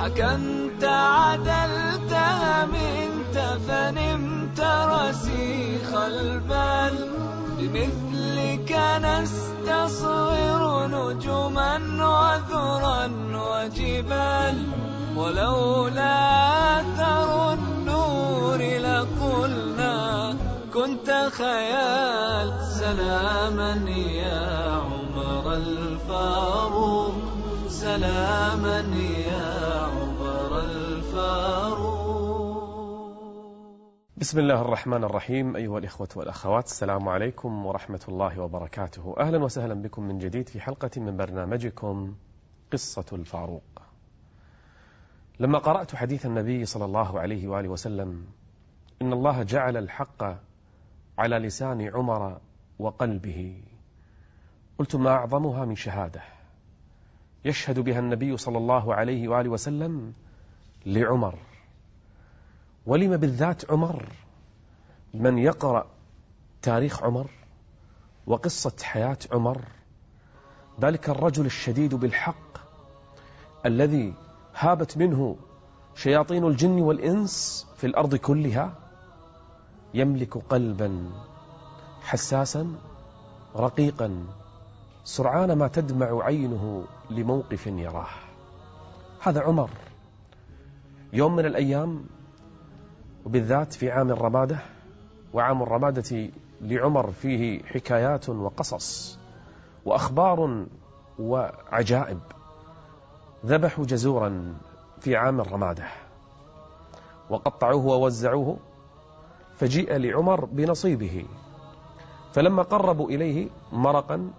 حكمت عدلت منت فنمت رسيخ البال. بمثلك نستصغر نجما وذرا وجبال. ولولا أثر النور لقلنا كنت خيال سلاما يا عمر الفاروق. سلاما يا بسم الله الرحمن الرحيم أيها الإخوة والأخوات السلام عليكم ورحمة الله وبركاته أهلا وسهلا بكم من جديد في حلقة من برنامجكم قصة الفاروق لما قرأت حديث النبي صلى الله عليه وآله وسلم إن الله جعل الحق على لسان عمر وقلبه قلت ما أعظمها من شهادة يشهد بها النبي صلى الله عليه وآله وسلم لعمر ولم بالذات عمر من يقرأ تاريخ عمر وقصة حياة عمر ذلك الرجل الشديد بالحق الذي هابت منه شياطين الجن والإنس في الأرض كلها يملك قلبا حساسا رقيقا سرعان ما تدمع عينه لموقف يراه. هذا عمر. يوم من الأيام وبالذات في عام الرمادة وعام الرمادة لعمر فيه حكايات وقصص وأخبار وعجائب ذبحوا جزورا في عام الرمادة وقطعوه ووزعوه فجيء لعمر بنصيبه فلما قربوا إليه مرقا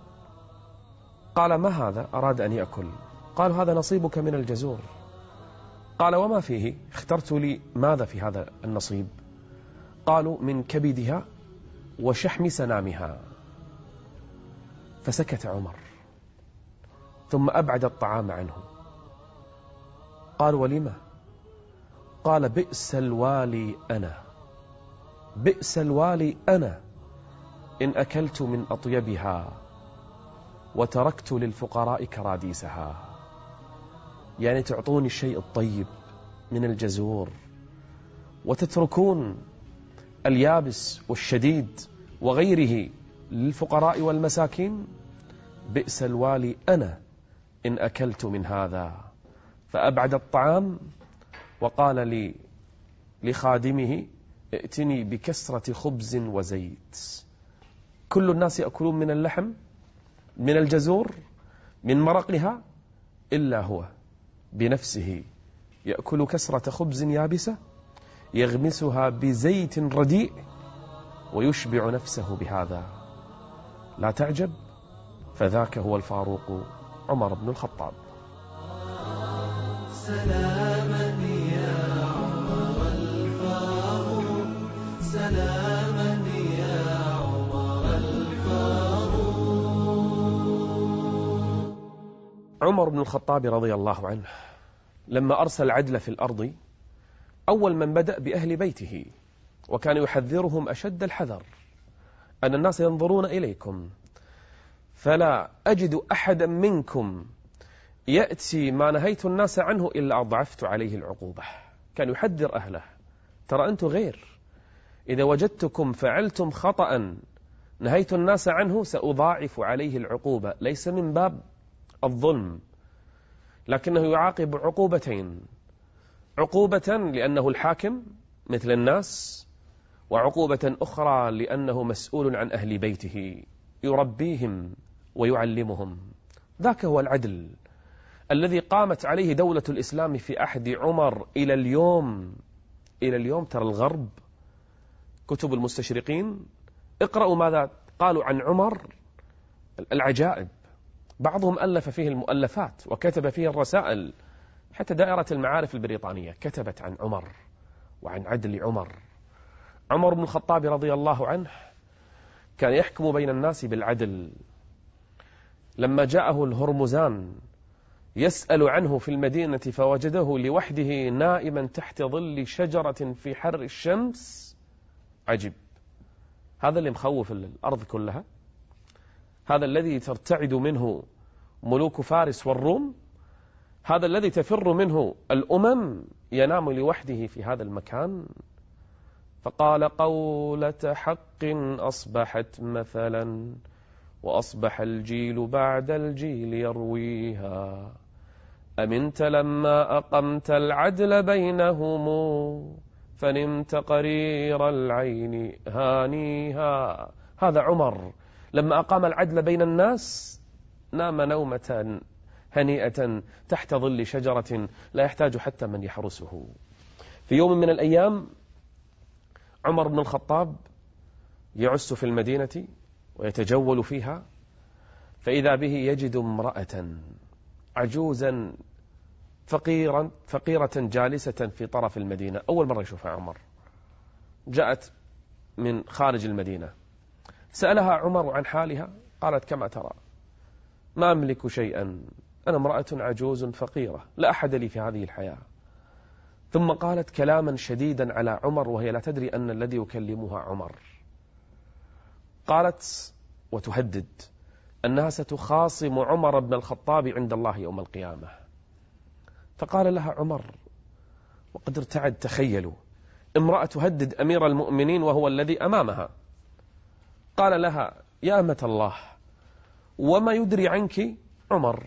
قال ما هذا أراد أن يأكل قال هذا نصيبك من الجزور قال وما فيه اخترت لي ماذا في هذا النصيب قالوا من كبدها وشحم سنامها. فسكت عمر. ثم أبعد الطعام عنه. قال ولم قال بئس الوالي أنا. بئس الوالي أنا. إن أكلت من أطيبها وتركت للفقراء كراديسها. يعني تعطوني الشيء الطيب من الجزور وتتركون اليابس والشديد وغيره للفقراء والمساكين بئس الوالي أنا إن أكلت من هذا. فأبعد الطعام وقال لي لخادمه ائتني بكسرة خبز وزيت. كل الناس يأكلون من اللحم من الجزور من مرقها إلا هو بنفسه يأكل كسرة خبز يابسة يغمسها بزيت رديء ويشبع نفسه بهذا. لا تعجب فذاك هو الفاروق عمر بن الخطاب. سلاما يا عمر الفاروق سلاما يا عمر الفاروق. عمر بن الخطاب رضي الله عنه لما أرسل العدل في الأرض أول من بدأ بأهل بيته وكان يحذرهم أشد الحذر أن الناس ينظرون إليكم فلا أجد أحدا منكم يأتي ما نهيت الناس عنه إلا أضعفت عليه العقوبة. كان يحذر أهله. ترى أنتم غير. إذا وجدتكم فعلتم خطأ نهيت الناس عنه سأضاعف عليه العقوبة. ليس من باب الظلم لكنه يعاقب عقوبتين. عقوبة لأنه الحاكم مثل الناس وعقوبة أخرى لأنه مسؤول عن أهل بيته يربيهم ويعلمهم. ذاك هو العدل الذي قامت عليه دولة الإسلام في عهد عمر إلى اليوم. إلى اليوم ترى الغرب كتب المستشرقين اقرأوا ماذا قالوا عن عمر العجائب. بعضهم ألف فيه المؤلفات وكتب فيه الرسائل. حتى دائرة المعارف البريطانية كتبت عن عمر وعن عدل عمر. عمر بن الخطاب رضي الله عنه كان يحكم بين الناس بالعدل. لما جاءه الهرمزان يسأل عنه في المدينة فوجده لوحده نائما تحت ظل شجرة في حر الشمس. عجب. هذا اللي مخوف الأرض كلها. هذا الذي ترتعد منه ملوك فارس والروم. هذا الذي تفر منه الأمم ينام لوحده في هذا المكان. فقال قولة حق أصبحت مثلا وأصبح الجيل بعد الجيل يرويها. أمنت لما أقمت العدل بينهم فنمت قرير العين هانيها. هذا عمر لما أقام العدل بين الناس نام نومة هنيئة تحت ظل شجرة لا يحتاج حتى من يحرسه. في يوم من الأيام عمر بن الخطاب يعس في المدينة ويتجول فيها فإذا به يجد امرأة عجوزا فقيرا فقيرة جالسة في طرف المدينة. أول مرة يشوفها عمر. جاءت من خارج المدينة. سألها عمر عن حالها قالت كما ترى ما أملك شيئا. أنا امرأة عجوز فقيرة لا أحد لي في هذه الحياة. ثم قالت كلاما شديدا على عمر وهي لا تدري أن الذي يكلمها عمر. قالت وتهدد أنها ستخاصم عمر بن الخطاب عند الله يوم القيامة. فقال لها عمر وقد ارتعد تخيلوا امرأة تهدد أمير المؤمنين وهو الذي أمامها. قال لها يا أمة الله وما يدري عنك عمر؟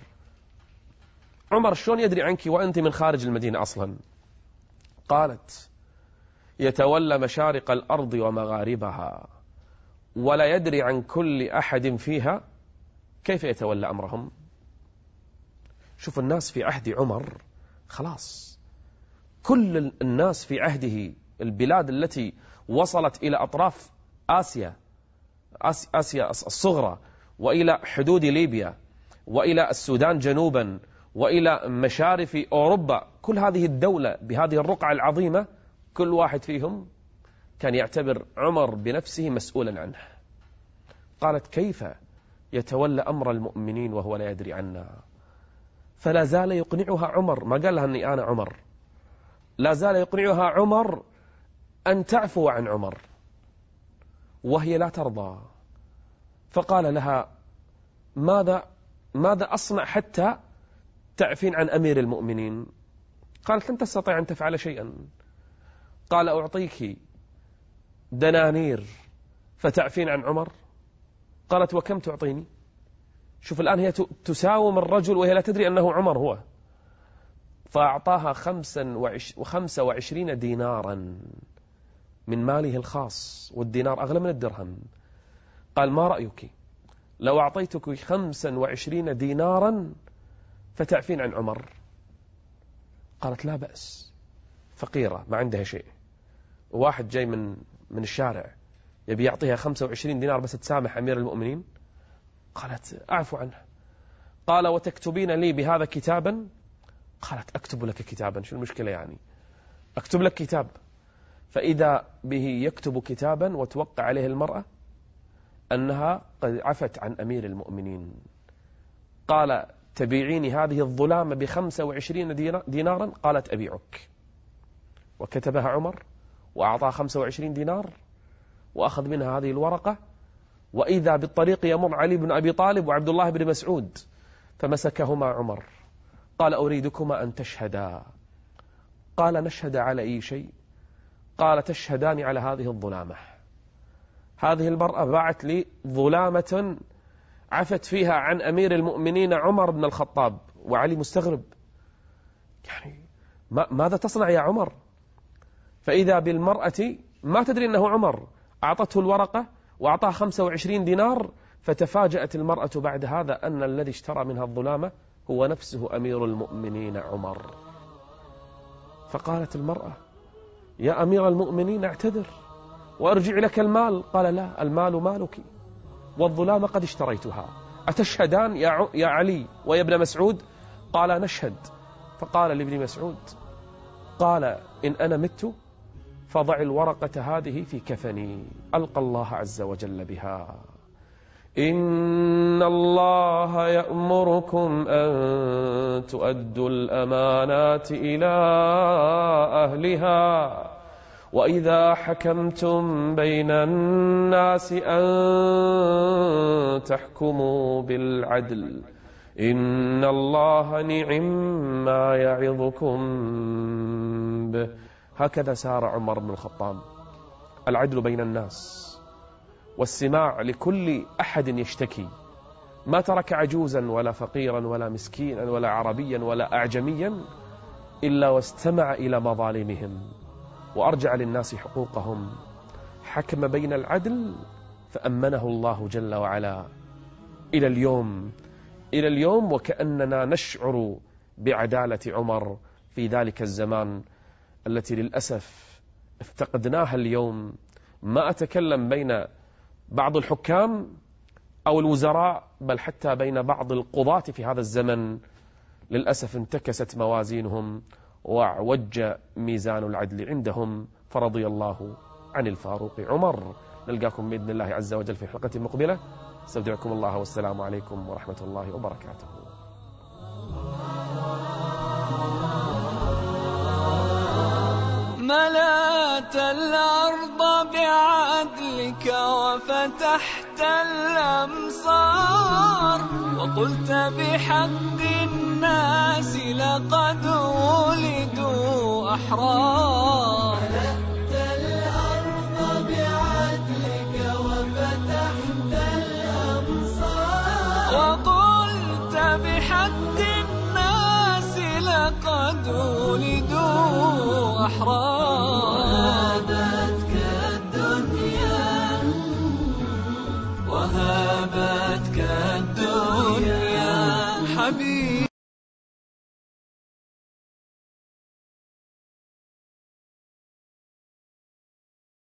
عمر شلون يدري عنك وأنت من خارج المدينة أصلا؟ قالت يتولى مشارق الأرض ومغاربها ولا يدري عن كل أحد فيها كيف يتولى أمرهم. شوف الناس في عهد عمر خلاص. كل الناس في عهده البلاد التي وصلت إلى أطراف آسيا آسيا الصغرى وإلى حدود ليبيا وإلى السودان جنوبا وإلى مشارف أوروبا. كل هذه الدولة بهذه الرقعة العظيمة كل واحد فيهم كان يعتبر عمر بنفسه مسؤولا عنه. قالت كيف يتولى أمر المؤمنين وهو لا يدري عنا؟ فلا زال يقنعها عمر. ما قال لها أني أنا عمر. لا زال يقنعها عمر أن تعفو عن عمر وهي لا ترضى. فقال لها ماذا ماذا أصنع حتى تعفين عن أمير المؤمنين؟ قالت لن تستطيع أن تفعل شيئا. قال أعطيك دنانير فتعفين عن عمر؟ قالت وكم تعطيني؟ شوف الآن هي تساوم الرجل وهي لا تدري أنه عمر هو. فأعطاها وخمسة وعشرين دينارا من ماله الخاص والدينار أغلى من الدرهم. قال ما رأيك؟ لو أعطيتك خمسا وعشرين دينارا فتعفين عن عمر. قالت لا بأس فقيرة ما عندها شيء. واحد جاي من من الشارع يبي يعطيها 25 دينار بس تسامح أمير المؤمنين. قالت أعفو عنه. قال وتكتبين لي بهذا كتابا؟ قالت أكتب لك كتابا شو المشكلة يعني؟ أكتب لك كتاب. فإذا به يكتب كتابا وتوقع عليه المرأة أنها قد عفت عن أمير المؤمنين. قال تبيعيني هذه الظلامة بخمسة وعشرين دينارا؟ قالت أبيعك. وكتبها عمر وأعطاها خمسة وعشرين دينار وأخذ منها هذه الورقة. وإذا بالطريق يمر علي بن أبي طالب وعبد الله بن مسعود فمسكهما عمر. قال أريدكما أن تشهدا. قال نشهد على أي شيء؟ قال تشهدان على هذه الظلامة. هذه المرأة باعت لي ظلامة عفت فيها عن أمير المؤمنين عمر بن الخطاب وعلي مستغرب. يعني ماذا تصنع يا عمر؟ فإذا بالمرأة ما تدري أنه عمر أعطته الورقة وأعطاه 25 دينار فتفاجأت المرأة بعد هذا أن الذي اشترى منها الظلامة هو نفسه أمير المؤمنين عمر. فقالت المرأة يا أمير المؤمنين اعتذر وأرجع لك المال. قال لا المال مالك. والظلام قد اشتريتها. أتشهدان يا, علي ويا ابن مسعود؟ قال نشهد. فقال لابن مسعود قال إن أنا مت فضع الورقة هذه في كفني. ألقى الله عز وجل بها. إن الله يأمركم أن تؤدوا الأمانات إلى أهلها. وإذا حكمتم بين الناس أن تحكموا بالعدل إن الله نعم ما يعظكم به. هكذا سار عمر بن الخطاب. العدل بين الناس والسماع لكل أحد يشتكي. ما ترك عجوزا ولا فقيرا ولا مسكينا ولا عربيا ولا أعجميا إلا واستمع إلى مظالمهم. وأرجع للناس حقوقهم. حكم بين العدل فأمنه الله جل وعلا. إلى اليوم إلى اليوم وكأننا نشعر بعدالة عمر في ذلك الزمان التي للأسف افتقدناها اليوم. ما أتكلم بين بعض الحكام أو الوزراء بل حتى بين بعض القضاة في هذا الزمن. للأسف انتكست موازينهم. وعوج ميزان العدل عندهم فرضي الله عن الفاروق عمر. نلقاكم بإذن الله عز وجل في حلقة مقبلة. استودعكم الله والسلام عليكم ورحمة الله وبركاته. ملأت الأرض بعدلك وفتحت الأمصار وقلت بحق الناس لقد ولدوا أحرار. ملأت الأرض بعدلك وفتحت الأمصار. وقلت بحق الناس لقد ولدوا الأحرار.